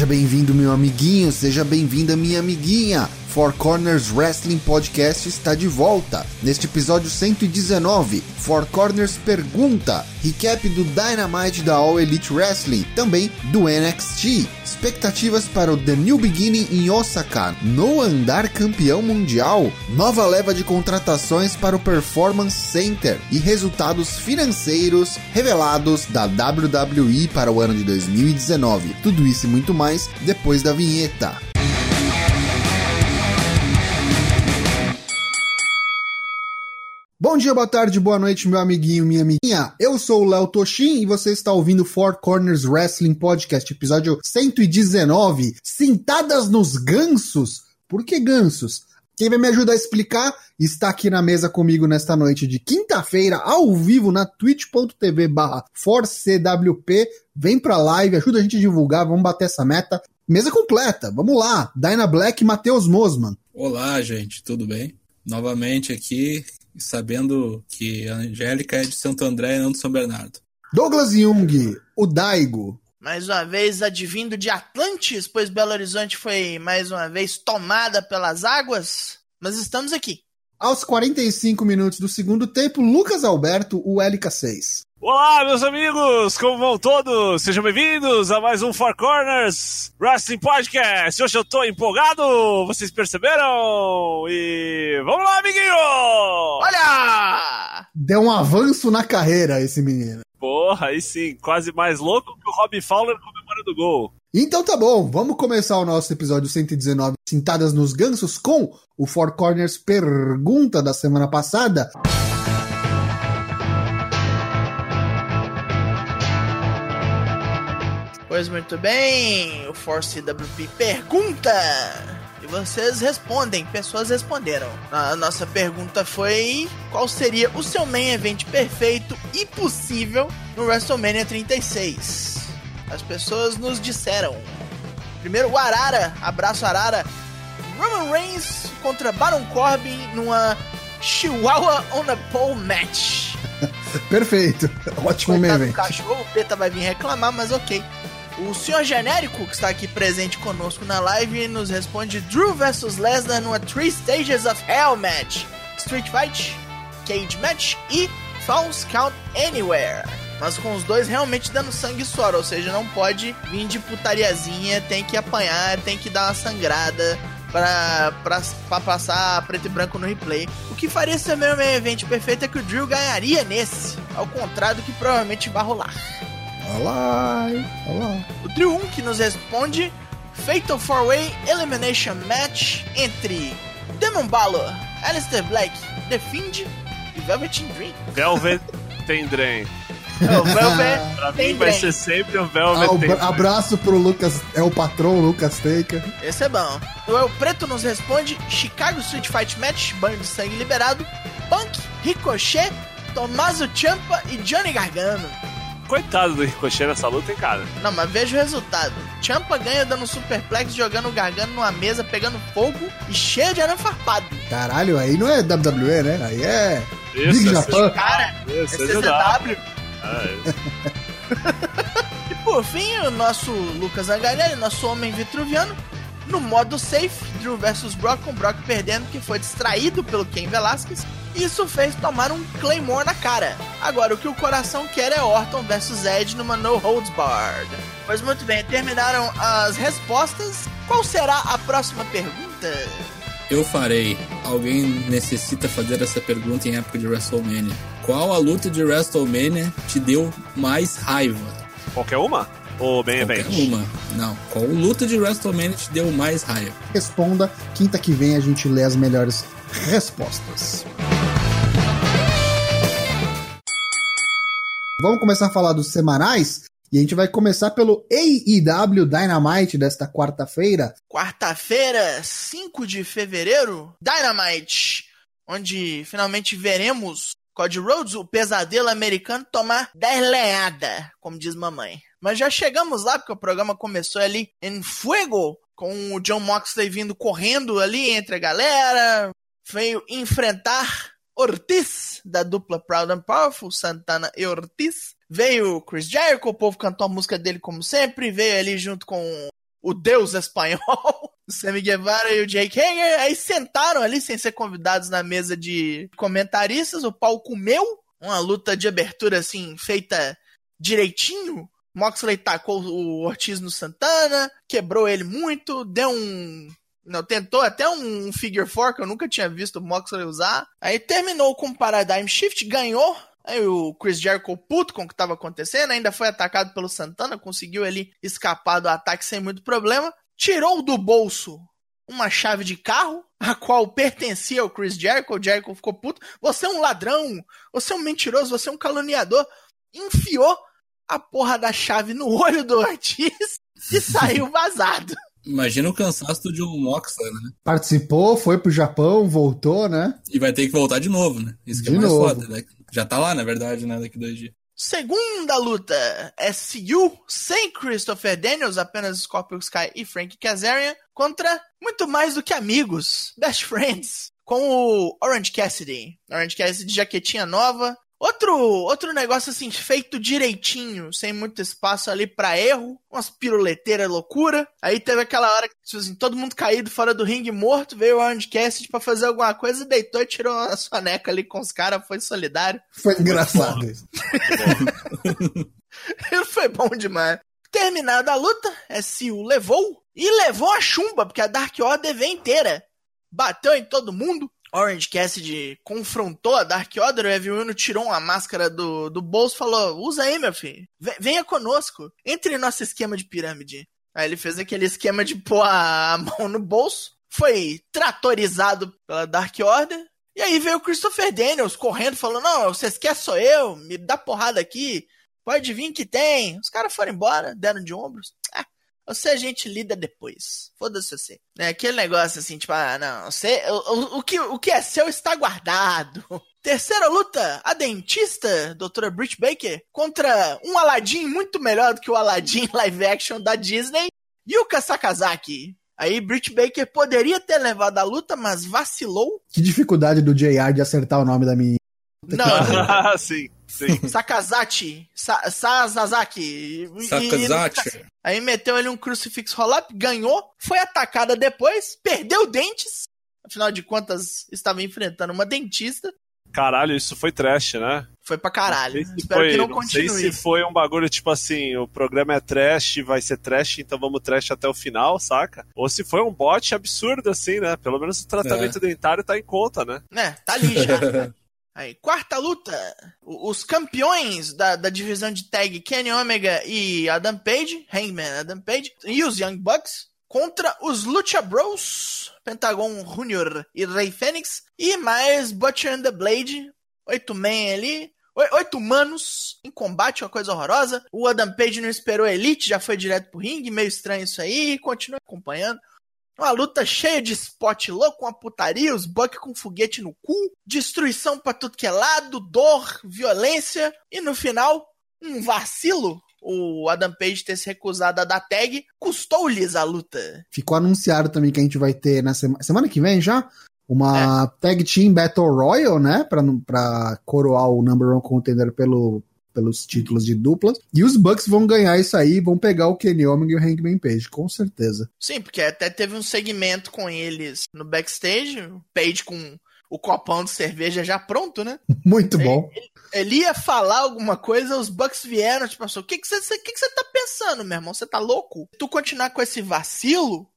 Seja bem-vindo, meu amiguinho, seja bem-vinda, minha amiguinha. Four Corners Wrestling Podcast está de volta. Neste episódio 119, Four Corners pergunta: recap do Dynamite da All Elite Wrestling, também do NXT. Expectativas para o The New Beginning em Osaka, no andar campeão mundial. Nova leva de contratações para o Performance Center e resultados financeiros revelados da WWE para o ano de 2019. Tudo isso e muito mais depois da vinheta. Bom dia, boa tarde, boa noite, meu amiguinho, minha amiguinha. Eu sou o Léo Toshin e você está ouvindo Four Corners Wrestling Podcast, episódio 119, Cintadas nos Gansos. Por que gansos? Quem vai me ajudar a explicar está aqui na mesa comigo nesta noite de quinta-feira, ao vivo, na twitch.tv barra ForceWP. Vem pra live, ajuda a gente a divulgar, vamos bater essa meta. Mesa completa, vamos lá. Dyna Black e Matheus Mosman. Olá, gente, tudo bem? Novamente aqui, sabendo que a Angélica é de Santo André e não de São Bernardo. Douglas Jung, o Daigo. Mais uma vez advindo de Atlantis, pois Belo Horizonte foi mais uma vez tomada pelas águas. Mas estamos aqui. Aos 45 minutos do segundo tempo, Lucas Alberto, o LK6. Olá, meus amigos, como vão todos? Sejam bem-vindos a mais um Four Corners Wrestling Podcast. Hoje eu tô empolgado, vocês perceberam? E vamos lá, amiguinho! Olha! Deu um avanço na carreira esse menino. Porra, aí sim, quase mais louco que o Robbie Fowler comemorando o gol. Então tá bom, vamos começar o nosso episódio 119, Cintadas nos Gansos, com o Four Corners Pergunta da semana passada. Pois muito bem, o Force WP pergunta e vocês respondem, pessoas responderam. A nossa pergunta foi: qual seria o seu main event perfeito e possível no WrestleMania 36? As pessoas nos disseram. Primeiro, o Arara, abraço Arara. Roman Reigns contra Baron Corbin numa Chihuahua on a Pole match. Perfeito, ótimo main Coitado event. cachorro, o Peta vai vir reclamar, mas ok. O senhor genérico que está aqui presente conosco na live nos responde Drew vs Lesnar numa Three Stages of Hell match: Street Fight, Cage Match e False Count Anywhere. Mas com os dois realmente dando sangue e suor, ou seja, não pode vir de putariazinha, tem que apanhar, tem que dar uma sangrada pra, passar preto e branco no replay. O que faria ser meu main event perfeito é que o Drew ganharia nesse, ao contrário do que provavelmente vai rolar. Olha lá, olha lá. O Drew 1 que nos responde Fatal 4-Way Elimination Match entre Demon Balor, Alistair Black, The Fiend e Velveteen Dream. Velvet Tendren. O Velvet Pra tem mim vai Dream. ser sempre o Ah, Velvet o bra- Tendren. abraço pro Lucas, é o patrão Lucas Taker. Esse é bom. O El Preto nos responde Chicago Street Fight Match, banho de sangue liberado, Punk, Ricochet, Tommaso Ciampa e Johnny Gargano. Coitado do Ricochet nessa luta, hein, cara? Não, mas veja o resultado. Ciampa ganha dando um superplex, jogando o Gargano numa mesa, pegando fogo e cheio de arame farpado. Caralho, aí não é WWE, né? Aí é Isso, Big esse- Japan. Cara, Isso, é é CZW. É, E por fim, o nosso Lucas Angarelli, nosso homem vitruviano, no modo safe, Drew vs Brock, com Brock perdendo, que foi distraído pelo Ken Velasquez. Isso fez tomar um Claymore na cara. Agora, o que o coração quer é Orton vs Edge numa No Holds Barred. Pois muito bem, terminaram as respostas. Qual será a próxima pergunta? Eu farei. Alguém necessita fazer essa pergunta em época de WrestleMania. Qual a luta de WrestleMania te deu mais raiva? Qualquer uma? Ou bem Qualquer event? uma. Não. Qual luta de WrestleMania te deu mais raiva? responda. Quinta que vem a gente lê as melhores respostas. Vamos começar a falar dos semanais e a gente vai começar pelo AEW Dynamite desta quarta-feira. Quarta-feira, 5 de fevereiro, Dynamite, onde finalmente veremos Cody Rhodes, o pesadelo americano, tomar 10 lenhada, como diz mamãe. Mas já chegamos lá, porque o programa começou ali em Fuego, com o John Moxley vindo correndo ali entre a galera, veio enfrentar Ortiz, da dupla Proud and Powerful, Santana e Ortiz. Veio Chris Jericho, o povo cantou a música dele como sempre, veio ali junto com o deus espanhol, o Sammy Guevara e o Jake Hager, aí sentaram ali sem ser convidados na mesa de comentaristas, o pau comeu, uma luta de abertura assim, feita direitinho. Moxley tacou o Ortiz no Santana, quebrou ele muito, deu um não, tentou até um figure four que eu nunca tinha visto o Moxley usar. Aí terminou com o Paradigm Shift, ganhou. Aí o Chris Jericho puto com o que estava acontecendo, ainda foi atacado pelo Santana, conseguiu ele escapar do ataque sem muito problema. Tirou do bolso uma chave de carro, a qual pertencia ao Chris Jericho. O Jericho ficou puto. Você é um ladrão, você é um mentiroso, você é um caluniador. Enfiou a porra da chave no olho do Ortiz e saiu vazado. Imagina o cansaço do John Moxley, né? Participou, foi pro Japão, voltou, né? E vai ter que voltar de novo, né? Isso que De é mais novo. foda, né? Já tá lá, na verdade, né? Daqui dois dias. Segunda luta, SU, sem Christopher Daniels, apenas Scorpio Sky e Frank Kazarian, contra muito mais do que amigos, best friends, com o Orange Cassidy. Orange Cassidy, jaquetinha nova. Outro, outro negócio assim, feito direitinho, sem muito espaço ali pra erro, umas piruleteiras loucura. Aí teve aquela hora que tipo assim, todo mundo caído fora do ringue morto, veio o Orange Cassidy pra fazer alguma coisa, deitou e tirou a soneca ali com os caras, foi solidário. Foi engraçado isso. Foi bom demais. Terminada a luta, SU levou e levou a chumba, porque a Dark Order veio inteira. Bateu em todo mundo. Orange Cassidy confrontou a Dark Order, o Evil Uno tirou uma máscara do, do bolso e falou: usa aí, meu filho. Ve- Venha conosco. Entre em nosso esquema de pirâmide. Aí ele fez aquele esquema de pôr a mão no bolso. Foi tratorizado pela Dark Order. E aí veio o Christopher Daniels correndo, falando: Não, vocês querem sou eu, me dá porrada aqui. Pode vir que tem. Os caras foram embora, deram de ombros. Você a gente lida depois. Foda-se você. É aquele negócio assim, tipo, ah, não, você, o, o, o que, o que é seu está guardado. Terceira luta, a dentista, doutora Britt Baker, contra um Aladdin muito melhor do que o Aladdin live action da Disney, Yuka Sakazaki. Aí Britt Baker poderia ter levado a luta, mas vacilou. Que dificuldade do JR de acertar o nome da minha. Não, Ah, sim, sim. Sakazaki, Sa Sazaki. E- Sakazaki. Aí meteu ele um crucifix roll-up, ganhou, foi atacada depois, perdeu dentes. Afinal de contas, estava enfrentando uma dentista. Caralho, isso foi trash, né? Foi pra caralho. Não sei se Espero foi- que não não sei continue. se foi um bagulho tipo assim, o programa é trash, vai ser trash, então vamos trash até o final, saca? Ou se foi um bot absurdo assim, né? Pelo menos o tratamento É. dentário tá em conta, né? É, tá ali já. Aí, quarta luta. Os campeões da, da divisão de tag Kenny Omega e Adam Page, Hangman Adam Page, e os Young Bucks contra os Lucha Bros, Pentagon Junior e Rey Fênix, e mais Butcher and the Blade, oito men ali, oi- oito humanos em combate, uma coisa horrorosa. O Adam Page não esperou a Elite, já foi direto pro ringue, meio estranho isso aí, continua acompanhando. Uma luta cheia de spot louco, uma putaria, os Buck com foguete no cu, destruição pra tudo que é lado, dor, violência, e no final, um vacilo. O Adam Page ter se recusado a dar tag custou-lhes a luta. Ficou anunciado também que a gente vai ter na semana, semana que vem já uma Tag Team Battle Royal, né? Pra, pra coroar o number one contender pelo, pelos títulos de duplas. E os Bucks vão ganhar isso aí, vão pegar o Kenny Omega e o Hangman Page, com certeza. Sim, porque até teve um segmento com eles no backstage, o Page com o copão de cerveja já pronto, né? Muito bom. Ele ia falar alguma coisa, os Bucks vieram, tipo assim, o que que você que que você tá pensando, meu irmão? Você tá louco? Se tu continuar com esse vacilo,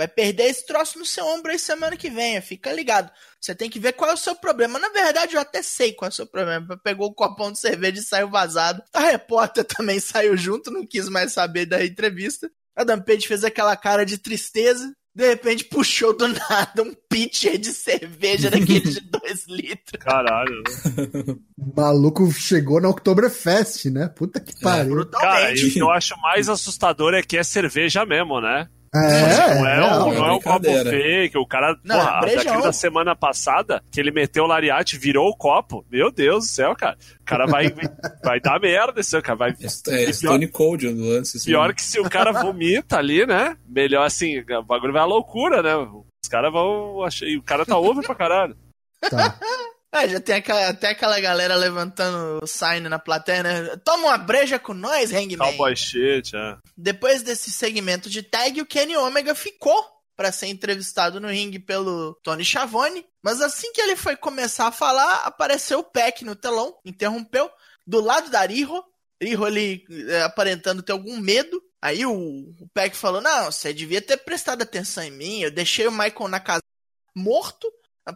vai perder esse troço no seu ombro aí semana que vem, fica ligado. Você tem que ver qual é o seu problema. Na verdade, eu até sei qual é o seu problema. Pegou o copão de cerveja e saiu vazado. A repórter também saiu junto, não quis mais saber da entrevista. Adam Page fez aquela cara de tristeza. De repente puxou do nada um pitcher de cerveja daquele de 2 litros. Caralho. né? O maluco chegou na Oktoberfest, né? Puta que pariu. Cara, Brutalmente. e o que eu acho mais assustador é que é cerveja mesmo, né? É, não é, real. um, não é um copo fake. O cara, Não, porra, é daquele da semana passada, que ele meteu o lariate, virou o copo. Meu Deus do céu, cara. O cara vai, vai dar merda esse cara. Vai, É Stone Cold o lance. assim. pior que se o cara vomita ali, né? Melhor assim, o bagulho vai à loucura, né? Os caras vão. Achei, o cara tá over pra caralho. Tá. É, já tem aquela, até aquela galera levantando o sign na plateia, né? Toma uma breja com nós, Hangman. Cowboy shit, é. Depois desse segmento de tag, o Kenny Omega ficou para ser entrevistado no ringue pelo Tony Schiavone, mas assim que ele foi começar a falar, apareceu o Peck no telão, interrompeu, do lado da Riho, Riho ele é, aparentando ter algum medo, aí o, o Peck falou, não, você devia ter prestado atenção em mim, eu deixei o Michael na casa morto,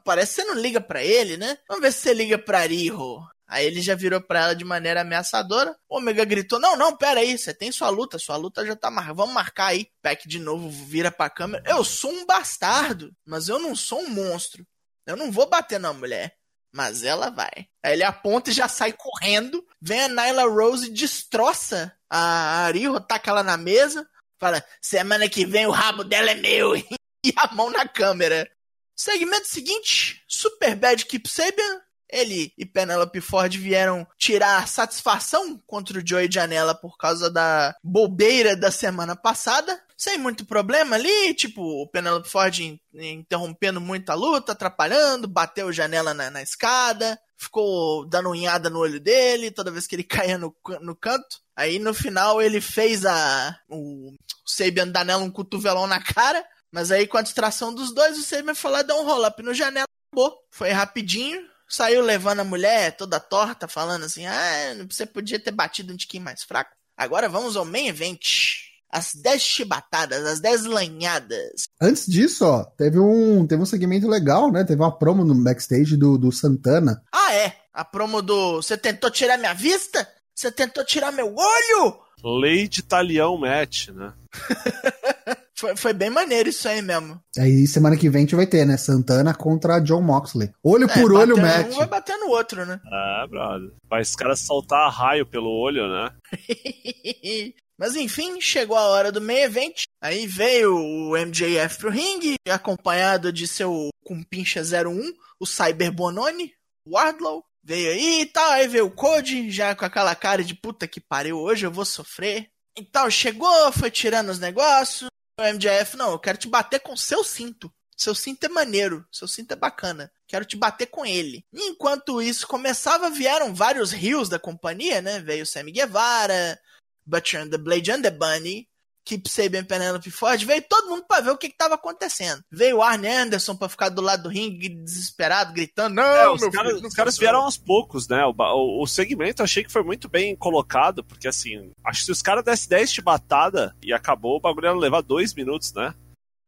Parece que você não liga para ele, né? Vamos ver se você liga pra Riho. Aí ele já virou pra ela de maneira ameaçadora. O Omega gritou: Não, não, pera aí, você tem sua luta, sua luta já tá marcada. Vamos marcar aí. Peck de novo vira pra câmera. Eu sou um bastardo, mas eu não sou um monstro. Eu não vou bater na mulher. Mas ela vai. Aí ele aponta e já sai correndo. Vem a Nyla Rose e destroça a Riho, taca ela na mesa. Fala: Semana que vem o rabo dela é meu. e a mão na câmera. Segmento seguinte, Super Bad Keep Sabian. Ele e Penelope Ford vieram tirar satisfação contra o Joey Janela por causa da bobeira da semana passada. Sem muito problema ali, tipo, o Penelope Ford interrompendo muito a luta, atrapalhando, bateu Janela na, na escada, ficou dando unhada no olho dele toda vez que ele caía no, no canto. Aí no final ele fez a o, o Sabian dar nela um cotovelão na cara. Mas aí, com a distração dos dois, o Saban foi lá dar um roll-up no janela, acabou. Foi rapidinho, saiu levando a mulher toda torta, falando assim: ah, você podia ter batido um tiquinho mais fraco. Agora vamos ao main event. As 10 chibatadas, as 10 lanhadas. Antes disso, ó, teve um, teve um segmento legal, né? Teve uma promo no backstage do, do Santana. Ah, é? A promo do. Você tentou tirar minha vista? Você tentou tirar meu olho? Lei de talião match, né? Foi, foi bem maneiro isso aí mesmo. Aí semana que vem a gente vai ter, né? Santana contra John Moxley. Olho é, por olho, match. Um vai bater no outro, né? É, brother. Vai os caras soltar raio pelo olho, né? Mas enfim, chegou a hora do main event. Aí veio o MJF pro ringue, acompanhado de seu cumpincha 01, o Cyber Bononi, Wardlow. Veio aí e tal, aí veio o Code, já com aquela cara de puta que pariu, hoje eu vou sofrer. Então, chegou, foi tirando os negócios, o MJF, não, eu quero te bater com seu cinto. Seu cinto é maneiro, seu cinto é bacana. Quero te bater com ele. Enquanto isso começava, vieram vários rios da companhia, né? Veio Sammy Guevara, Butcher and the Blade and the Bunny, Keep Sabian Penelope Ford, veio todo mundo para ver o que, estava acontecendo. Veio o Arne Anderson para ficar do lado do ringue desesperado, gritando: Não, é, os, cara, filho, os caras vieram aos poucos, né? O, o, o, segmento eu achei que foi muito bem colocado, porque assim, acho que se os caras dessem 10 chibatada e acabou, o bagulho ia levar dois minutos, né?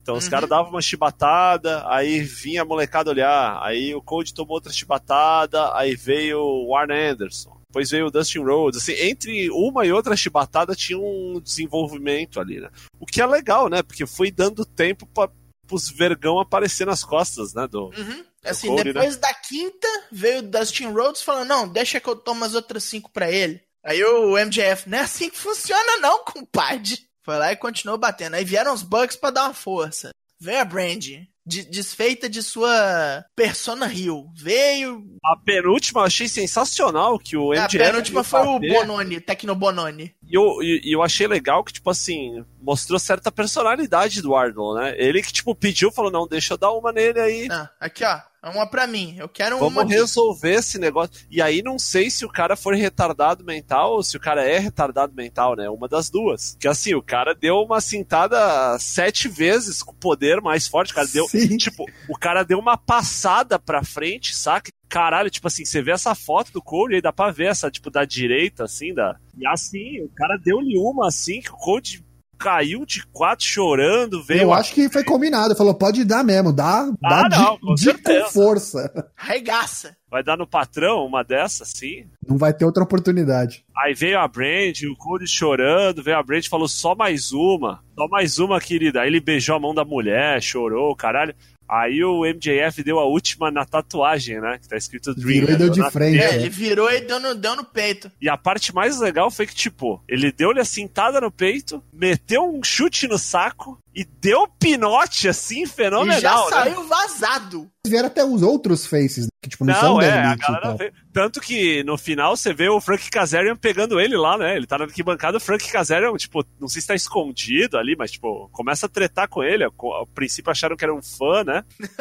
Então os uhum. caras davam uma chibatada, aí vinha a molecada olhar, aí o Code tomou outra chibatada, aí veio o Arne Anderson. Depois veio o Dustin Rhodes. Assim, entre uma e outra chibatada tinha um desenvolvimento ali, né? O que é legal, né? Porque foi dando tempo para os vergão aparecer nas costas, né? Do, uhum. Assim, Cody, né? depois né? da quinta, veio o Dustin Rhodes falando: não, deixa que eu tomo as outras cinco para ele. Aí o MJF, não é assim que funciona, não, compadre. Foi lá e continuou batendo. Aí vieram os Bucks para dar uma força. Veio a Brandy de, desfeita de sua persona Rio. Veio. A penúltima eu achei sensacional que o MJF. A penúltima foi o Bononi, Tecno Bononi. E eu, e, eu achei legal que, tipo assim, mostrou certa personalidade do Arnold, né? Ele que, tipo, pediu, falou: não, deixa eu dar uma nele aí. Ah, aqui, ó. Uma pra mim. Eu quero Vamos uma. Vamos resolver esse negócio. E aí não sei se o cara for retardado mental ou se o cara é retardado mental, né? Uma das duas. Que assim, o cara deu uma cintada sete vezes com poder mais forte. O cara deu. Sim. Tipo, o cara deu uma passada pra frente, saca? Caralho, tipo assim, você vê essa foto do Cole aí dá pra ver essa, tipo, da direita, assim, da. E assim, o cara deu-lhe uma assim, que o Cole caiu de quatro chorando, veio. Eu acho que foi combinado, falou, pode dar mesmo, dá, ah, dá não, de, com, de com força. Regaça. Vai dar no patrão uma dessa, sim. Não vai ter outra oportunidade. Aí veio a Brand, o Cody chorando, veio a Brand e falou só mais uma, só mais uma, querida. Aí ele beijou a mão da mulher, chorou, caralho. Aí o MJF deu a última na tatuagem, né? Que tá escrito Dream. Virou e deu de frente. É, ele virou e deu no, deu no peito. E a parte mais legal foi que, tipo, ele deu-lhe a cintada no peito, meteu um chute no saco e deu pinote, assim, fenomenal. E já né? saiu vazado. Vieram até os outros faces, Que, tipo, não, são Não, é, a deadlift e galera vê. Tanto que no final você vê o Frank Kazarian pegando ele lá, né? Ele tá na arquibancada, o Frank Kazarian, tipo, não sei se tá escondido ali, mas, tipo, começa a tretar com ele. Ao princípio acharam que era um fã, né?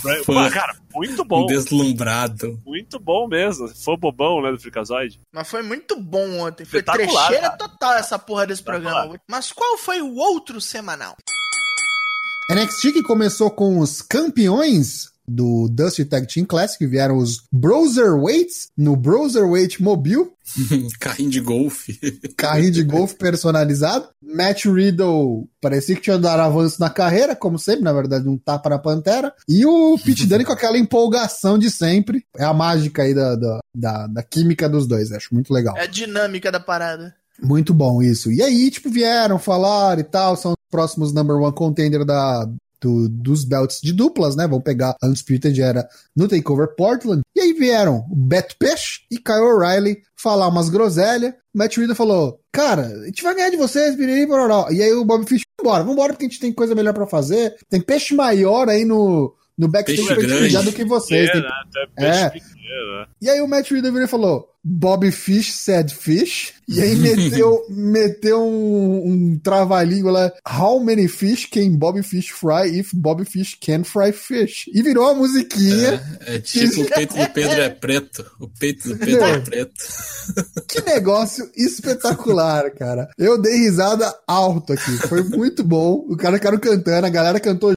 Fã Pô, cara, muito bom. deslumbrado. Muito bom mesmo. Fã bobão, né, do Freakazoid. Mas foi muito bom ontem. Foi trecheira cara. total essa porra desse programa. Mas qual foi o outro semanal? NXT que começou com os campeões do Dusty Tag Team Classic, que vieram os Browserweights no Browserweight Mobile, Carrinho de golfe. carrinho de golfe personalizado. Matt Riddle parecia que tinha dado avanço na carreira, como sempre, na verdade, um tapa na pantera. E o Pete Dunne com aquela empolgação de sempre. É a mágica aí da, da, da, da química dos dois, acho muito legal. É a dinâmica da parada. Muito bom isso. E aí, tipo, vieram falar e tal, são os próximos number one contender da, do- dos belts de duplas, né? Vão pegar a Undisputed Era no Takeover Portland. E aí vieram o Beto Peixe e Kyle O'Reilly falar umas groselhas. Matt Riddle falou, cara, a gente vai ganhar de vocês, piriri, pororó. E aí o Bob Fish, vambora, vambora porque a gente tem coisa melhor pra fazer. Tem peixe maior aí no, no backstage Peixe gente grande. do que vocês. É, Tem né? Até É. peixe pequeno, né? e aí o Matt Riddle virou e falou: Bob Fish said fish. E aí meteu, meteu um, um trava-língua lá. How many fish can Bob Fish fry if Bob Fish can fry fish? E virou a musiquinha. É tipo o peito do Pedro é preto. O peito do Pedro é preto. Que negócio espetacular, cara. Eu dei risada alto aqui. Foi muito bom. O cara ficaram cantando, a galera cantou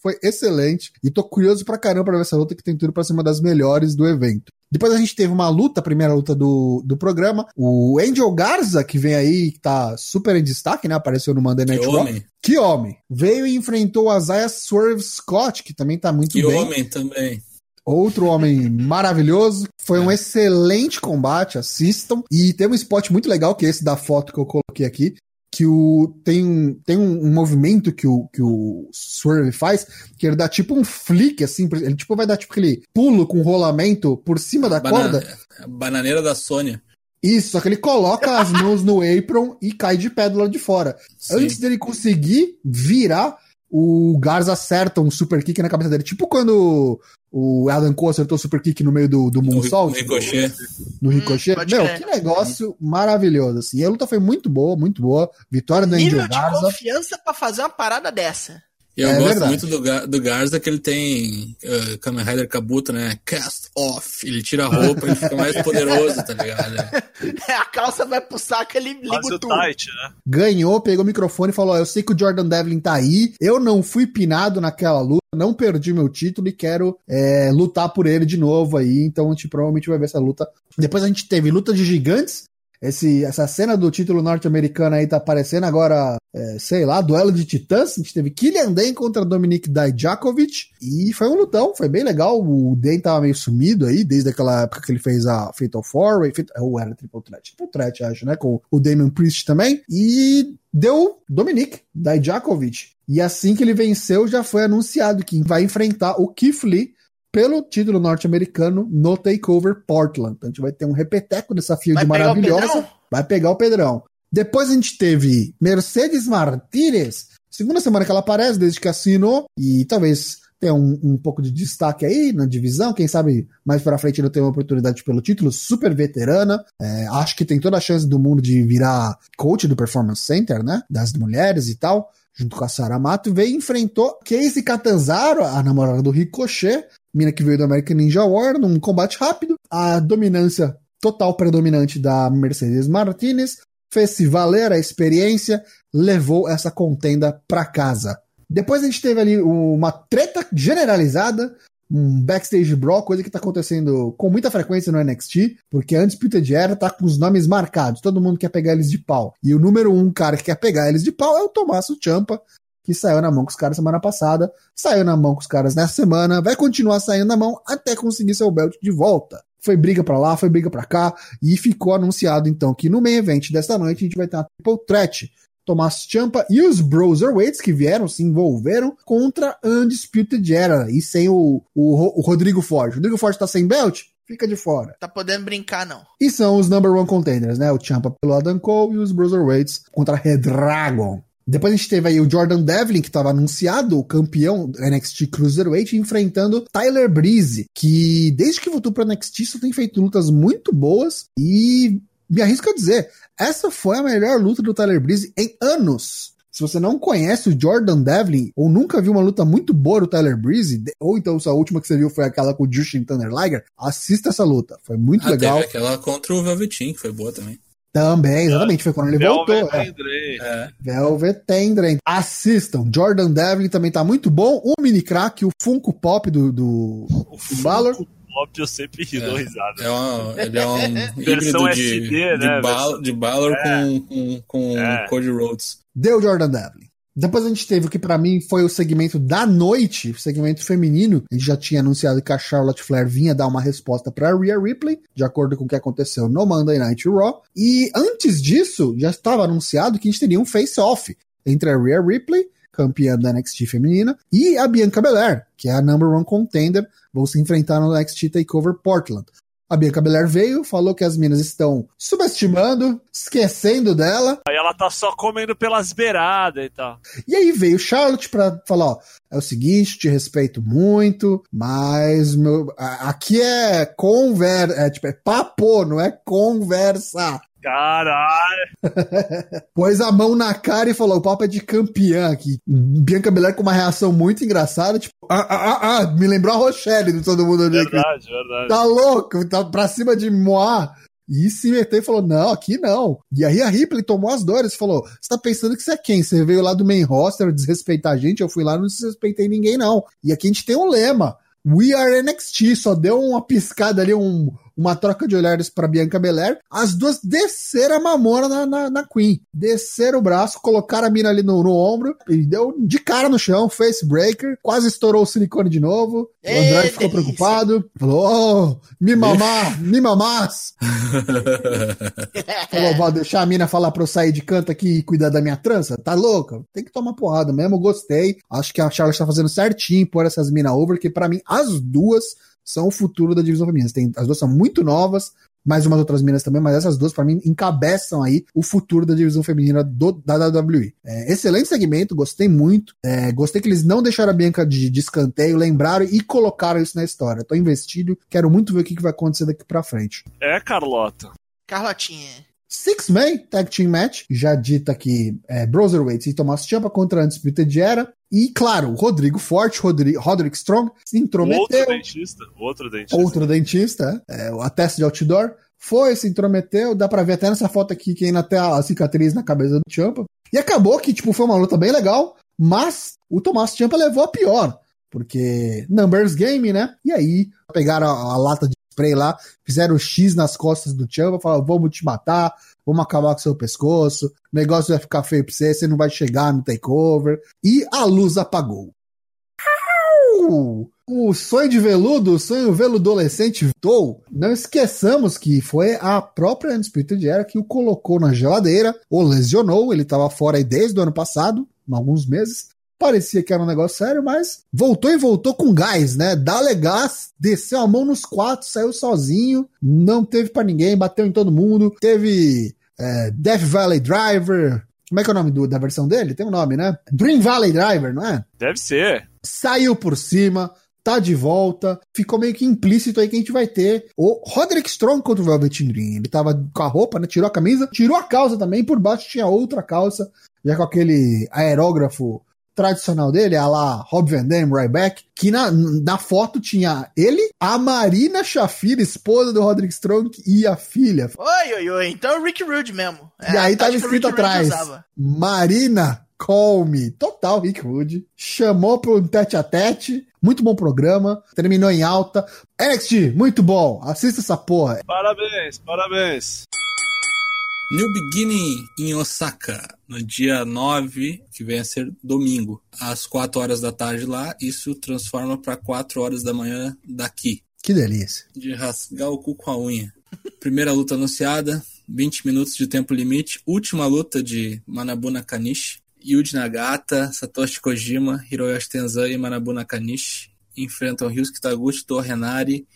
Foi excelente. E tô curioso pra caramba pra ver essa luta que tem tudo pra ser uma das melhores do evento. Depois a gente teve uma luta, a primeira luta do, do programa. O Angel Garza, que vem aí, que tá super em destaque, né? Apareceu no Monday Que Night Raw. homem. Que homem. Veio e enfrentou a Zaya Swerve Scott, que também tá muito Que bem. homem também. Outro homem maravilhoso. Foi um excelente combate, assistam. E tem um spot muito legal, que é esse da foto que eu coloquei aqui. Que o, tem, tem um, um movimento que o, que o Swerve faz, que ele dá tipo um flick, assim, ele tipo vai dar tipo aquele pulo com rolamento por cima da corda. Bana- Bananeira da Sônia. Isso, só que ele coloca as mãos no apron e cai de pé do lado de fora. Sim. Antes dele conseguir virar, o Garza acerta um super kick na cabeça dele. Tipo quando o Adam Cole acertou o super kick no meio do, do No, moonsault. no ricochet. no Hum, ricochet. pode Meu, que negócio maravilhoso, assim. E a luta foi muito boa, muito boa. Vitória do Nível Angel de Garza. confiança pra fazer uma parada dessa. E eu É gosto verdade. muito do, do Garza que ele tem uh, Kamen Rider Kabuto, né? Cast off. Ele tira a roupa e fica mais poderoso, tá ligado? a calça vai pro saco, ele liga Faz tudo. tight, né? Ganhou, pegou o microfone e falou: "Ó, Eu sei que o Jordan Devlin tá aí. Eu não fui pinado naquela luta, não perdi meu título e quero é, lutar por ele de novo aí. Então a gente provavelmente vai ver essa luta. Depois a gente teve luta de gigantes. Esse, essa cena do título norte-americano aí tá aparecendo agora, é, sei lá, duelo de titãs. A gente teve Killian Dane contra Dominic Dijakovic e foi um lutão, foi bem legal. O Dane tava meio sumido aí, desde aquela época que ele fez a Fatal Four Way, ou era Triple Threat, Triple Threat, acho, né? Com o Damian Priest também. E deu Dominic Dijakovic. E assim que ele venceu, já foi anunciado que vai enfrentar o Keith Lee pelo título norte-americano no Takeover Portland. Então a gente vai ter um repeteco dessa field Vai maravilhosa. Vai pegar o Pedrão. Depois a gente teve Mercedes Martinez, segunda semana que ela aparece, desde que assinou, e talvez tenha um, um pouco de destaque aí na divisão. Quem sabe mais pra frente ela tem uma oportunidade pelo título, super veterana. É, acho que tem toda a chance do mundo de virar coach do Performance Center, né? Das mulheres e tal. Junto com a Saramato, veio e enfrentou Casey Catanzaro, a namorada do Ricochet, mina que veio do American Ninja War, num combate rápido. A dominância total predominante da Mercedes Martinez fez-se valer a experiência, levou essa contenda pra casa. Depois a gente teve ali uma treta generalizada, um backstage brawl, coisa que tá acontecendo com muita frequência no NXT, porque antes Peter Era tá com os nomes marcados, todo mundo quer pegar eles de pau. E o número um cara que quer pegar eles de pau é o Tommaso Ciampa, que saiu na mão com os caras semana passada, saiu na mão com os caras nessa semana, vai continuar saindo na mão até conseguir seu belt de volta. Foi briga pra lá, foi briga pra cá, e ficou anunciado então que no main event desta noite a gente vai ter uma triple threat. Tomás Ciampa e os Browserweights que vieram, se envolveram contra Undisputed Era e sem o, o, o Rodrigo Forte. O Rodrigo Forte tá sem belt? Fica de fora. Tá podendo brincar, não. E são os number one contenders, né? O Ciampa pelo Adam Cole e os Browserweights contra Red Dragon. Depois a gente teve aí o Jordan Devlin, que estava anunciado, o campeão do NXT Cruiserweight, enfrentando Tyler Breeze, que desde que voltou para NXT só tem feito lutas muito boas e me arrisco a dizer, essa foi a melhor luta do Tyler Breeze em anos. Se você não conhece o Jordan Devlin ou nunca viu uma luta muito boa do Tyler Breeze, ou então a última que você viu foi aquela com o Justin Thunder Liger, assista essa luta. Foi muito Ah, legal. teve aquela contra o Velveteen, que foi boa também. Também, exatamente. Foi quando ele voltou. Velvet é. Andre. É. Velvet Tendren. Assistam. Jordan Devlin também tá muito bom. O mini crack, o Funko Pop do, do, O do Balor. Funko Pop eu sempre ri, dou risada. É um, ele é um Versão híbrido de, SD, né, de, Bal- de Balor É. com, com, com É. Cody Rhodes. Deu Jordan Devlin. Depois a gente teve o que pra mim foi o segmento da noite, o segmento feminino. A gente já tinha anunciado que a Charlotte Flair vinha dar uma resposta pra Rhea Ripley, de acordo com o que aconteceu no Monday Night Raw. E antes disso, já estava anunciado que a gente teria um face-off entre a Rhea Ripley, campeã da NXT feminina, e a Bianca Belair, que é a number one contender, vão se enfrentar no NXT TakeOver Portland. A Bianca Belair veio, falou que as minas estão subestimando, esquecendo dela, Aí ela tá só comendo pelas beiradas e tal. e aí veio Charlotte pra falar, ó, é o seguinte, te respeito muito, mas meu, aqui é conversa, é tipo, é papo, não é conversa. Caralho. Pôs a mão na cara e falou, o papo é de campeã aqui. Bianca Belair com uma reação muito engraçada, tipo, ah, ah, ah, ah, me lembrou a Rochelle de todo mundo ali. Verdade, verdade. Tá louco, tá pra cima de Moá. E se meteu e falou: não, aqui não. E aí a Ripley tomou as dores e falou: Você tá pensando que você é quem? Você veio lá do main roster desrespeitar a gente? Eu fui lá e não desrespeitei ninguém, não. E aqui a gente tem um lema: We are NXT. Só deu uma piscada ali, um, uma troca de olhares pra Bianca Belair. As duas desceram a mamona na, na, na Queen. Desceram o braço, colocaram a mina ali no, no ombro e deu de cara no chão, face breaker. Quase estourou o silicone de novo. O Ê, Andrade ficou delícia. preocupado. Falou: oh, me mamar, me mamás. Falou, vou deixar a mina falar pra eu sair de canto aqui e cuidar da minha trança? Tá louca? Tem que tomar porrada mesmo, gostei. Acho que a Charlotte tá fazendo certinho por essas minas over, que pra mim as duas são o futuro da divisão feminina. Tem, as duas são muito novas, mais umas outras minas também, mas essas duas pra mim encabeçam aí o futuro da divisão feminina do, da WWE. É, excelente segmento, gostei muito. É, gostei que eles não deixaram a Bianca de, de escanteio, lembraram e colocaram isso na história. Tô investido, quero muito ver o que, que vai acontecer daqui pra frente. É, Carlota. Carlotinha. Six Man Tag Team Match, já dita que é, Broserweight e Tomás Ciampa contra a Undisputed Era. E, claro, o Rodrigo Forte, Rodrigo, Roderick Strong, se intrometeu. Outro dentista. Outro dentista. Outro dentista, é, a testa de outdoor. Foi, se intrometeu. Dá pra ver até nessa foto aqui que ainda até a cicatriz na cabeça do Ciampa. E acabou que, tipo, foi uma luta bem legal. Mas o Tomás Ciampa levou a pior. Porque numbers game, né? E aí pegaram a, a lata de spray lá, fizeram o X nas costas do Ciampa, falaram, vamos te matar, vamos acabar com seu pescoço, o negócio vai ficar feio pra você, você não vai chegar no takeover. E a luz apagou. O sonho de veludo, o sonho veludolescente voltou. Não esqueçamos que foi a própria Undisputed Era que o colocou na geladeira, ou lesionou, ele estava fora aí desde o ano passado, alguns meses. Parecia que era um negócio sério, mas voltou e voltou com gás, né? Dá-lhe gás, desceu a mão nos quatro, saiu sozinho, não teve pra ninguém, bateu em todo mundo. Teve é, Death Valley Driver. Como é que é o nome do- da versão dele? Tem um nome, né? Dream Valley Driver, não é? Deve ser. saiu por cima, tá de volta, ficou meio que implícito aí que a gente vai ter o Roderick Strong contra o Velvet Dream. Ele tava com a roupa, né? Tirou a camisa, tirou a calça também, por baixo tinha outra calça, já com aquele aerógrafo tradicional dele, a lá Rob Van Dam, Ryback, que na, na foto tinha ele, a Marina Shafir, esposa do Roderick Strong, e a filha. Oi, oi, oi. Então é o Rick Rude mesmo. É e aí a tava escrito Rude atrás. Marina Call Me. Total Rick Hood. Chamou pro um tete a tete. Muito bom programa. Terminou em alta. NXT, muito bom. Assista essa porra. Parabéns, parabéns. New Beginning em Osaka, no dia 9, que vem a ser domingo, às 4 horas da tarde lá. Isso transforma para 4 horas da manhã daqui. Que delícia. De rasgar o cu com a unha. Primeira luta anunciada, 20 minutos de tempo limite. Última luta de Manabu Nakanishi. Yuji Nagata, Satoshi Kojima, Hiroyoshi Tenzan e Manabu Nakanishi enfrentam Ryusuke Taguchi, Do Renari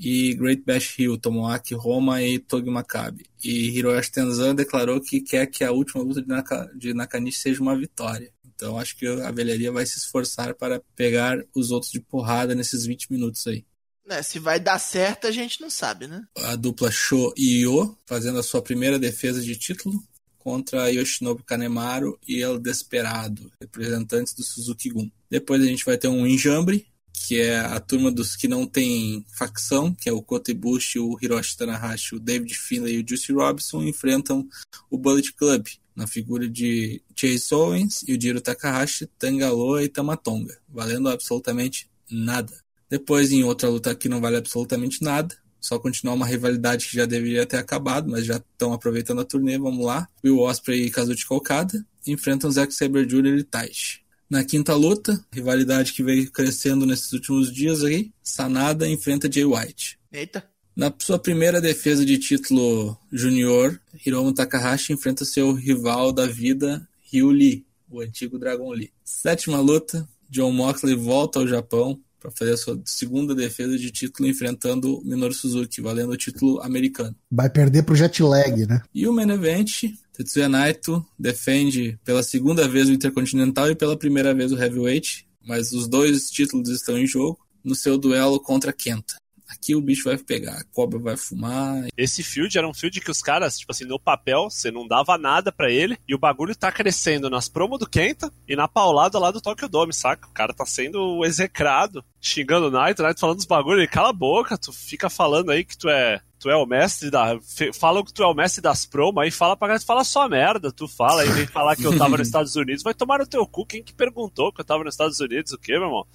e Great Bash Hill, Tomoaki Roma e Togi Makabe. E Hiroshi Tenzan declarou que quer que a última luta de, Naka, de Nakanishi seja uma vitória. Então acho que a velharia vai se esforçar para pegar os outros de porrada nesses 20 minutos aí. É, se vai dar certo, a gente não sabe, né? A dupla Sho e Io fazendo a sua primeira defesa de título contra Yoshinobu Kanemaru e El Desperado, representantes do Suzuki Gun. Depois a gente vai ter um enjambre, que é a turma dos que não tem facção, que é o Kota Ibushi, o Hiroshi Tanahashi, o David Finlay e o Juicy Robinson, enfrentam o Bullet Club, na figura de Chase Owens e o Jiro Takahashi, Tangaloa e Tamatonga, valendo absolutamente nada. Depois, em outra luta que não vale absolutamente nada, só continuar uma rivalidade que já deveria ter acabado, mas já estão aproveitando a turnê, vamos lá. Will Ospreay e Kazuchika Okada enfrentam Zack Sabre Jr. e Taishi. Na quinta luta, rivalidade que veio crescendo nesses últimos dias aí, Sanada enfrenta Jay White. Eita. Na sua primeira defesa de título junior, Hiromu Takahashi enfrenta seu rival da vida, Ryu Lee, o antigo Dragon Lee. Sétima luta, John Moxley volta ao Japão para fazer a sua segunda defesa de título enfrentando Minoru Suzuki, valendo o título americano. Vai perder pro jet lag, né? E o main event, Tetsuya Naito defende pela segunda vez o Intercontinental e pela primeira vez o Heavyweight, mas os dois títulos estão em jogo no seu duelo contra Kenta. Aqui o bicho vai pegar, a cobra vai fumar. Esse field era um field que os caras, tipo assim, no papel, você não dava nada para ele, e o bagulho tá crescendo nas promos do Kenta e na paulada lá do Tokyo Dome, saca? O cara tá sendo execrado, xingando o Knight, o Knight falando dos bagulhos, ele cala a boca, tu fica falando aí que tu é tu é o mestre da. Fala que tu é o mestre das promos, aí fala pra fala só merda, tu fala, aí vem falar que eu tava nos Estados Unidos, vai tomar no teu cu, quem que perguntou que eu tava nos Estados Unidos, o quê, meu irmão?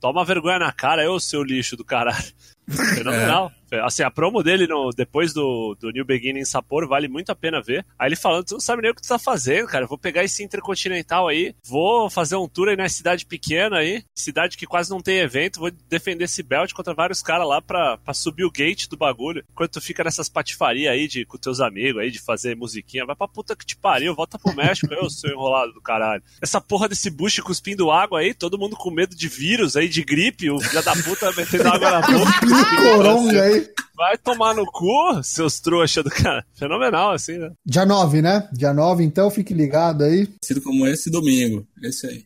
Toma vergonha na cara, eu, seu lixo do caralho. Fenomenal. É. Assim, a promo dele no, depois do, do New Beginning em Sapporo vale muito a pena ver. Aí ele falando, tu não sabe nem o que tu tá fazendo, cara. Eu vou pegar esse Intercontinental aí, vou fazer um tour aí na cidade pequena aí, cidade que quase não tem evento, vou defender esse belt contra vários caras lá pra, pra subir o gate do bagulho. Enquanto tu fica nessas patifarias aí de, com teus amigos aí, de fazer musiquinha, vai pra puta que te pariu, volta pro México, eu sou enrolado do caralho. Essa porra desse bush cuspindo água aí, todo mundo com medo de vírus aí, de gripe, o filho da puta metendo água na boca. Coronga aí. Vai tomar no cu, seus trouxa do cara. Fenomenal, assim, né? Dia 9, né? Dia 9, então fique ligado aí. Sido como esse domingo. Esse aí.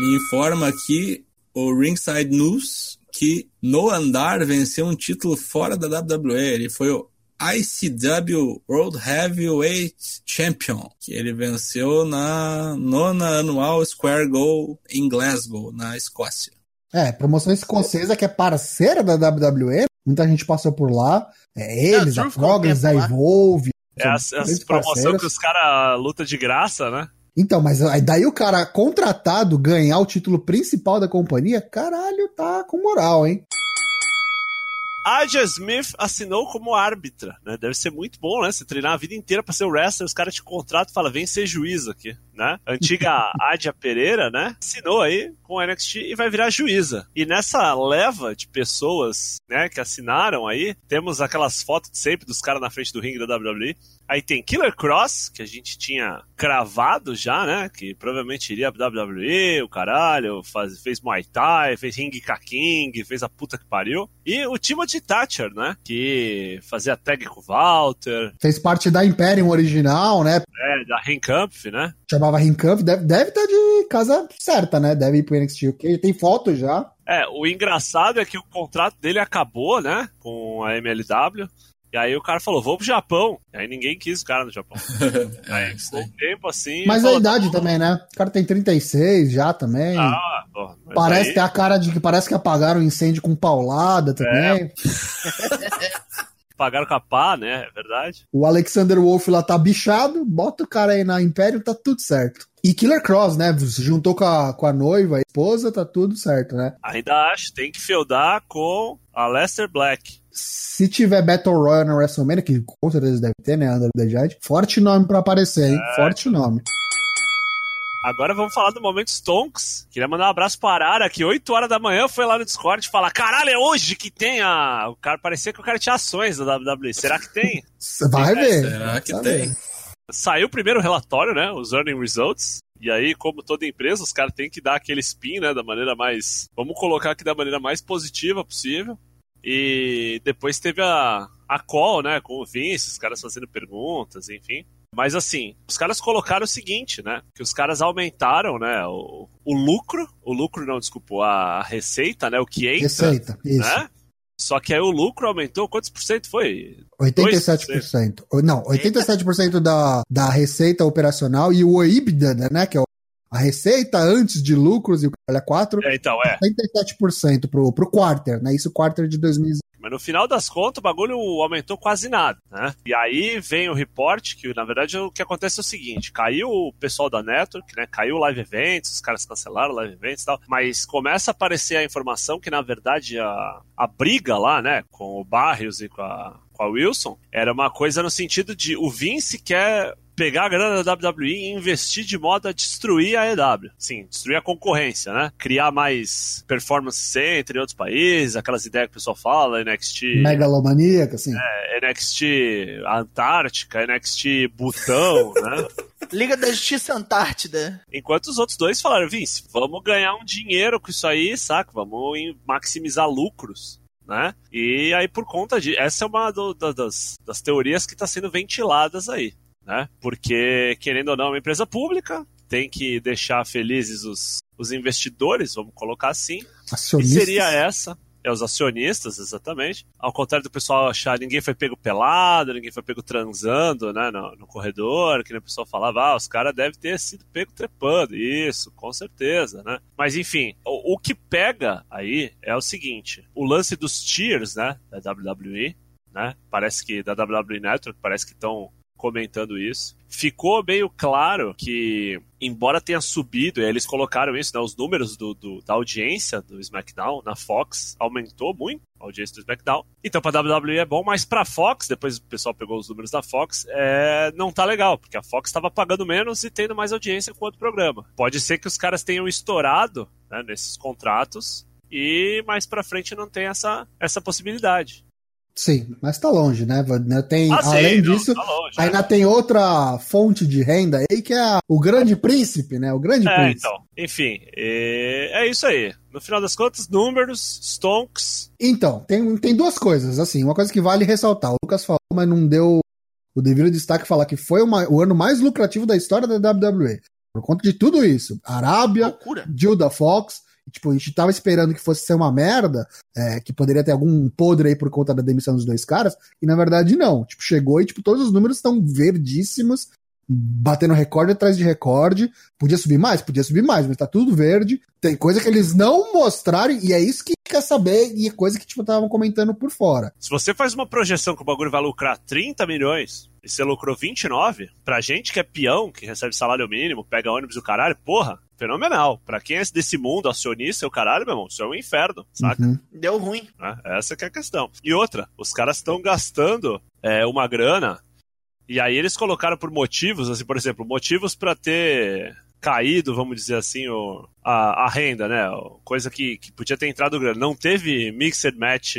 Me informa aqui o Ringside News que no andar venceu um título fora da WWE. Ele foi o ICW World Heavyweight Champion, que ele venceu na nona anual Square Go em Glasgow, na Escócia. É, promoção escocesa que é parceira da WWE. Muita gente passou por lá. É eles, a Progress, a Evolve. É as, as promoções que os caras lutam de graça, né? Então, mas daí o cara contratado ganhar o título principal da companhia, caralho, tá com moral, hein? Aja Smith assinou como árbitra, né? Deve ser muito bom, né? Você treinar a vida inteira para ser o wrestler, os caras te contratam e falam, vem ser juiz aqui, né? Antiga Adia Pereira, né? Assinou aí com o NXT e vai virar juíza. E nessa leva de pessoas, né, que assinaram aí, temos aquelas fotos de sempre dos caras na frente do ringue da WWE. Aí tem Killer Cross, que a gente tinha cravado já, né? Que provavelmente iria pra WWE, o caralho, faz, fez Muay Thai, fez Ring King, fez a puta que pariu. E o Timothy Thatcher, né? Que fazia tag com o Walter. Fez parte da Imperium original, né? É, da Rinkampf, né? Chamava Rinkampf, deve, deve estar de casa certa, né? Deve ir pro NXT UK. Tem foto já. É, o engraçado é que o contrato dele acabou, né? Com a MLW. E aí o cara falou, vou pro Japão. E aí ninguém quis o cara no Japão. é, isso Um tempo assim. Mas a idade também, né? O cara tem 36 já também. Ah, mas parece aí- ter a cara de que parece que apagaram o incêndio com paulada também. Pagaram com a pá, né? É verdade. O Alexander Wolf lá tá bichado, bota o cara aí na Império, tá tudo certo. E Killer Cross, né? Se juntou com a, com a noiva, a esposa, tá tudo certo, né? Ainda acho, tem que feudar com a Lester Black. Se tiver Battle Royale na WrestleMania, que com certeza deve ter, né? Under the Giant, forte nome pra aparecer, hein? Forte nome. Agora vamos falar do momento Stonks. Queria mandar um abraço para a Arara, que 8 horas da manhã foi lá no Discord falar: caralho, é hoje que tem a. O cara parecia que o cara tinha ações da WWE. Será que tem? Vai ver. Será que Vai tem? ver. Saiu o primeiro relatório, né? Os earning results. E aí, como toda empresa, os caras têm que dar aquele spin, né? Da maneira mais. Vamos colocar aqui da maneira mais positiva possível. E depois teve a, a call, né, com o Vince, os caras fazendo perguntas, enfim. Mas assim, os caras colocaram o seguinte, né? Que os caras aumentaram, né? O, o lucro, o lucro não, desculpa, a receita, né? O que entra. Receita, isso. Né? Só que aí o lucro aumentou, quantos por cento foi? 87%. 2%. Não, 87% da, da receita operacional e o EBITDA, né? Que é a receita antes de lucros e o Calha 4. É, então, é. 87% pro, pro quarter, né? Isso quarter de 2019. Mas no final das contas, o bagulho aumentou quase nada, né? E aí vem o report, que na verdade o que acontece é o seguinte: caiu o pessoal da Network, né? Caiu o Live Events, os caras cancelaram o Live Events e tal, mas começa a aparecer a informação que, na verdade, a, a briga lá, né, com o Barrios e com a, com a Wilson, era uma coisa no sentido de o Vince quer pegar a grana da WWE e investir de modo a destruir a EW. Sim, destruir a concorrência, né? Criar mais performance center em outros países, aquelas ideias que o pessoal fala, NXT... Megalomaníaca, assim. É, NXT Antártica, NXT Butão, né? Liga da Justiça Antártida. Enquanto os outros dois falaram, Vince, vamos ganhar um dinheiro com isso aí, saca? Vamos maximizar lucros. Né? E aí, por conta de. Essa é uma do, das, das teorias que está sendo ventiladas aí né? Porque, querendo ou não, é uma empresa pública, tem que deixar felizes os, os investidores, vamos colocar assim. Acionistas. E seria essa. É, os acionistas, exatamente. Ao contrário do pessoal achar ninguém foi pego pelado, ninguém foi pego transando, né, no, no corredor, que o pessoal falava, ah, os caras devem ter sido pego trepando. Isso, com certeza, né? Mas enfim, o, o que pega aí é o seguinte: o lance dos tiers, né, da WWE, né? Parece que da WWE Network, parece que estão comentando isso. Ficou meio claro que, embora tenha subido, e eles colocaram isso, né, os números do, do, da audiência do SmackDown na Fox aumentou muito a audiência do SmackDown. Então para WWE é bom, mas para Fox, depois o pessoal pegou os números da Fox, é, não tá legal, porque a Fox estava pagando menos e tendo mais audiência com outro programa. Pode ser que os caras tenham estourado né, nesses contratos e mais para frente não tem essa, essa possibilidade. Sim, mas tá longe, né? Tem, ah, além sim, disso, não, tá longe, ainda é. tem outra fonte de renda aí que é o grande príncipe, né? O grande é, príncipe. Então, enfim, é, é isso aí. No final das contas, números, stonks. Então, tem, tem duas coisas, assim, uma coisa que vale ressaltar. O Lucas falou, mas não deu o devido destaque falar que foi uma, o ano mais lucrativo da história da WWE. Por conta de tudo isso. Arábia, Loucura. Gilda Fox, Tipo, a gente tava esperando que fosse ser uma merda, é, que poderia ter algum podre aí por conta da demissão dos dois caras, e na verdade não. Tipo, chegou e, tipo, todos os números estão verdíssimos, batendo recorde atrás de recorde. Podia subir mais? Podia subir mais, mas tá tudo verde. Tem coisa que eles não mostraram, e é isso que quer saber, e é coisa que, tipo, estavam comentando por fora. Se você faz uma projeção que o bagulho vai lucrar 30 milhões, e você lucrou 29, pra gente que é peão, que recebe salário mínimo, pega ônibus e o caralho, porra, fenomenal. Pra quem é desse mundo, acionista, o caralho, meu irmão, isso é um inferno, saca? Uhum. Deu ruim. É, essa que é a questão. E outra, os caras estão gastando é, uma grana, e aí eles colocaram por motivos, assim, por exemplo, motivos para ter caído, vamos dizer assim, o, a, a renda, né? Coisa que, que podia ter entrado grana. Não teve Mixed Match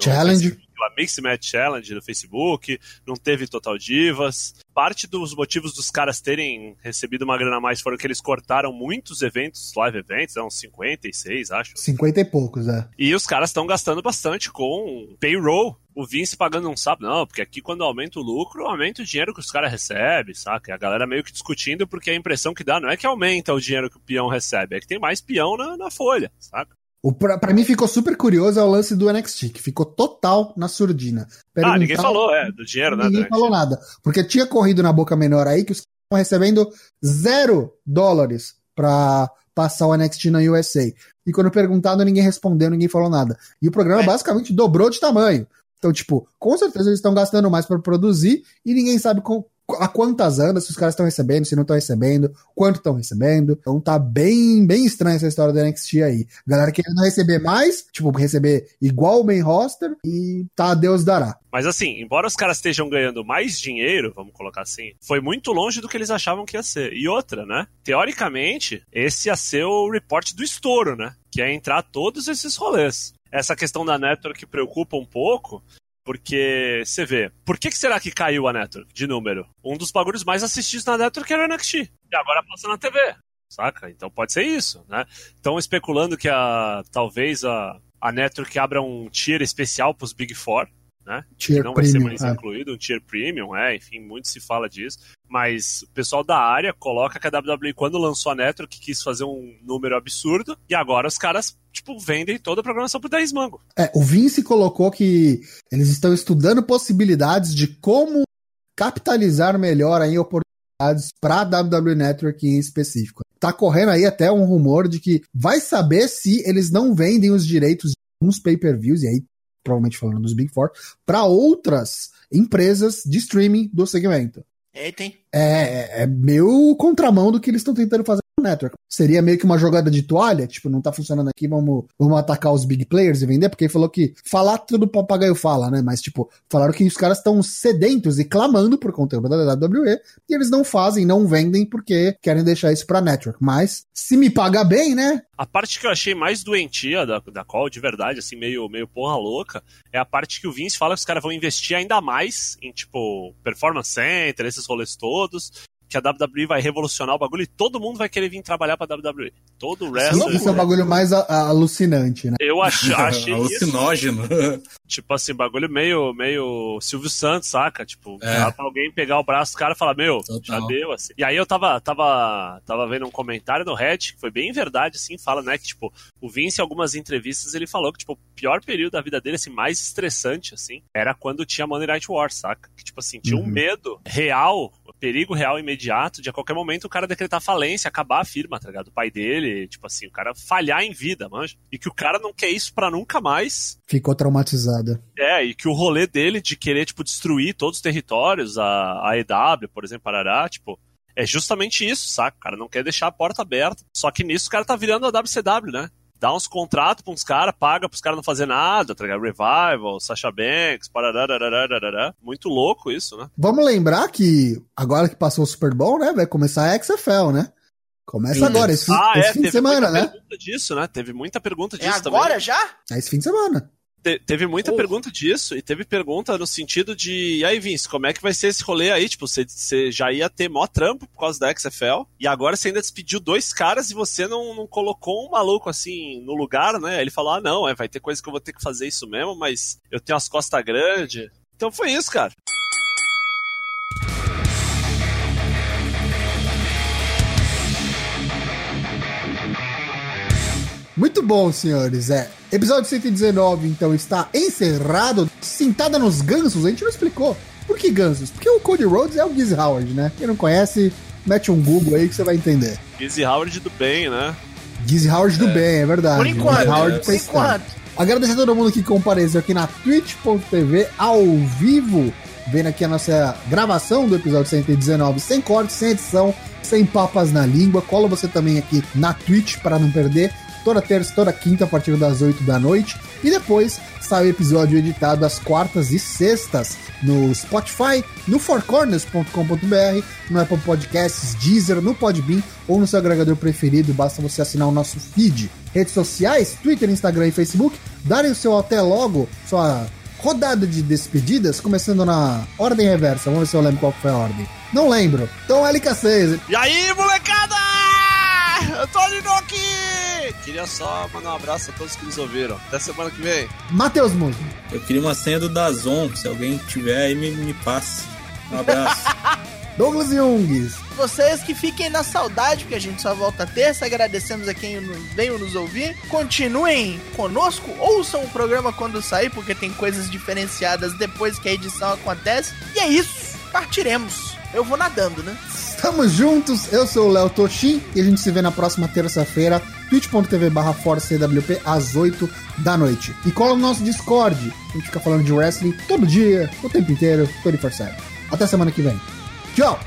Challenge a Mix Match Challenge no Facebook, não teve Total Divas. Parte dos motivos dos caras terem recebido uma grana a mais foram que eles cortaram muitos eventos, live events, uns 56, acho. 50 e poucos, é. E os caras estão gastando bastante com payroll, o Vince pagando não sabe, não, porque aqui quando aumenta o lucro, aumenta o dinheiro que os caras recebem, saca? A galera meio que discutindo, porque a impressão que dá não é que aumenta o dinheiro que o peão recebe, é que tem mais peão na, na folha, saca? Pra, mim ficou super curioso é o lance do NXT, que ficou total na surdina. Ah, ninguém falou, é, do dinheiro, né? Ninguém falou nada. Porque tinha corrido na boca menor aí que os caras estão recebendo zero dólares pra passar o NXT na USA. E quando perguntado, ninguém respondeu, ninguém falou nada. E o programa é. basicamente dobrou de tamanho. Então, tipo, com certeza eles estão gastando mais para produzir e ninguém sabe com, a quantas andas, os caras estão recebendo, se não estão recebendo, quanto estão recebendo. Então tá bem, bem estranha essa história da NXT aí. Galera querendo receber mais, tipo, receber igual o main roster e tá, Deus dará. Mas assim, embora os caras estejam ganhando mais dinheiro, vamos colocar assim, foi muito longe do que eles achavam que ia ser. E outra, né? Teoricamente, esse ia ser o report do estouro, né? Que é entrar todos esses rolês essa questão da network preocupa um pouco, porque você vê, por que, que será que caiu a Network de número? Um dos bagulhos mais assistidos na Network era o NXT. E agora passa na TV. Saca? Então pode ser isso, né? Estão especulando que a talvez a, a Network abra um tier especial para os Big Four, né? Tier que não vai ser mais é. incluído, um tier premium, é, enfim, muito se fala disso. Mas o pessoal da área coloca que a WWE, quando lançou a Network, quis fazer um número absurdo, e agora os caras, tipo, vendem toda a programação por 10 mango. É, o Vince colocou que eles estão estudando possibilidades de como capitalizar melhor aí oportunidades para a WWE Network em específico. Tá correndo aí até um rumor de que vai saber se eles não vendem os direitos de uns pay-per-views, e aí provavelmente falando dos Big Four, para outras empresas de streaming do segmento. Eita, hein? É, é, é meio contramão do que eles estão tentando fazer Network. Seria meio que uma jogada de toalha, tipo, não tá funcionando aqui, vamos, vamos atacar os big players e vender, porque ele falou que falar tudo papagaio fala, né? Mas, tipo, falaram que os caras estão sedentos e clamando por conteúdo da WWE e eles não fazem, não vendem porque querem deixar isso pra Network. Mas, se me paga bem, né? A parte que eu achei mais doentia da, da qual, de verdade, assim, meio, meio porra louca, é a parte que o Vince fala que os caras vão investir ainda mais em, tipo, Performance Center, esses rolês todos, que a WWE vai revolucionar o bagulho e todo mundo vai querer vir trabalhar pra WWE. Todo o resto. Isso é o bagulho mais a- a- alucinante, né? Eu ach, achei isso, Alucinógeno. tipo assim, bagulho meio, meio Silvio Santos, saca? Tipo, É. alguém pegar o braço do cara e falar, meu, Total. já deu, assim. E aí eu tava, tava, tava vendo um comentário no Reddit, que foi bem verdade, assim, fala, né, que, tipo, o Vince, em algumas entrevistas, ele falou que, tipo, o pior período da vida dele, assim, mais estressante, assim, era quando tinha Monday Night War, saca? Que, tipo assim, tinha um Uhum. medo real, perigo real imediato, de a qualquer momento o cara decretar falência, acabar a firma, tá ligado? O pai dele, tipo assim, o cara falhar em vida, manja. E que o cara não quer isso pra nunca mais, Ficou traumatizada. é, e que o rolê dele de querer, tipo, destruir todos os territórios, a, a EW, por exemplo, Parará, tipo, é justamente isso, saca? O cara não quer deixar a porta aberta. Só que nisso o cara tá virando a WCW, né? Dá uns contratos pra uns caras, paga pros caras não fazer nada, tá ligado? Revival, Sasha Banks, parará, Muito louco isso, né? Vamos lembrar que agora que passou o Super Bowl, né? Vai começar a XFL, né? Começa Sim. agora, esse, fim- ah, esse é, fim de teve semana, muita né? pergunta disso, né? Teve muita pergunta É disso agora também. já? É esse fim de semana. Te- teve muita pergunta disso, e teve pergunta no sentido de, e aí, Vince, como é que vai ser esse rolê aí? Tipo, você, você já ia ter mó trampo por causa da XFL, e agora você ainda despediu dois caras e você não, não colocou um maluco assim no lugar, né? Ele falou, ah, não, é, vai ter coisa que eu vou ter que fazer isso mesmo, mas eu tenho as costas grandes. Então foi isso, cara. Muito bom, senhores. É. Episódio 119, então, está encerrado. Cintada nos gansos, a gente não explicou. Por que gansos? Porque o Cody Rhodes é o Giz Howard, né? Quem não conhece, mete um Google aí que você vai entender. Easy Howard do bem, né? Giz Howard do bem, é verdade. Por enquanto, Giz Howard por fez enquanto. Agradecer a todo mundo que compareceu aqui na twitch.tv ao vivo, vendo aqui a nossa gravação do episódio 119, sem corte, sem edição, sem papas na língua. Cola você também aqui na Twitch para não perder. Toda terça, toda quinta, a partir das 8 da noite. E depois sai o episódio editado às quartas e sextas no Spotify, no fourcorners.com.br, no Apple Podcasts, Deezer, no Podbean ou no seu agregador preferido. Basta você assinar o nosso feed. Redes sociais, Twitter, Instagram e Facebook. Darem o seu até logo, sua rodada de despedidas, começando na ordem reversa. Vamos ver se eu lembro qual foi a ordem. Não lembro. Então, LK6. E aí, molecada! Eu tô Queria só mandar um abraço a todos que nos ouviram. Até semana que vem. Matheus Muso. Eu queria uma senha do Dazon, se alguém tiver aí me, me passe. Um abraço. Douglas Jungs. Vocês que fiquem na saudade, porque a gente só volta terça. Agradecemos a quem veio nos ouvir. Continuem conosco, ouçam o programa quando sair, porque tem coisas diferenciadas depois que a edição acontece. E é isso, partiremos. Eu vou nadando, né? Estamos juntos, eu sou o Léo Toshin e a gente se vê na próxima terça-feira, twitch.tv barra ForceCWP, às 8 da noite. E cola no nosso Discord, a gente fica falando de wrestling todo dia, o tempo inteiro, 24-7. Até semana que vem. Tchau!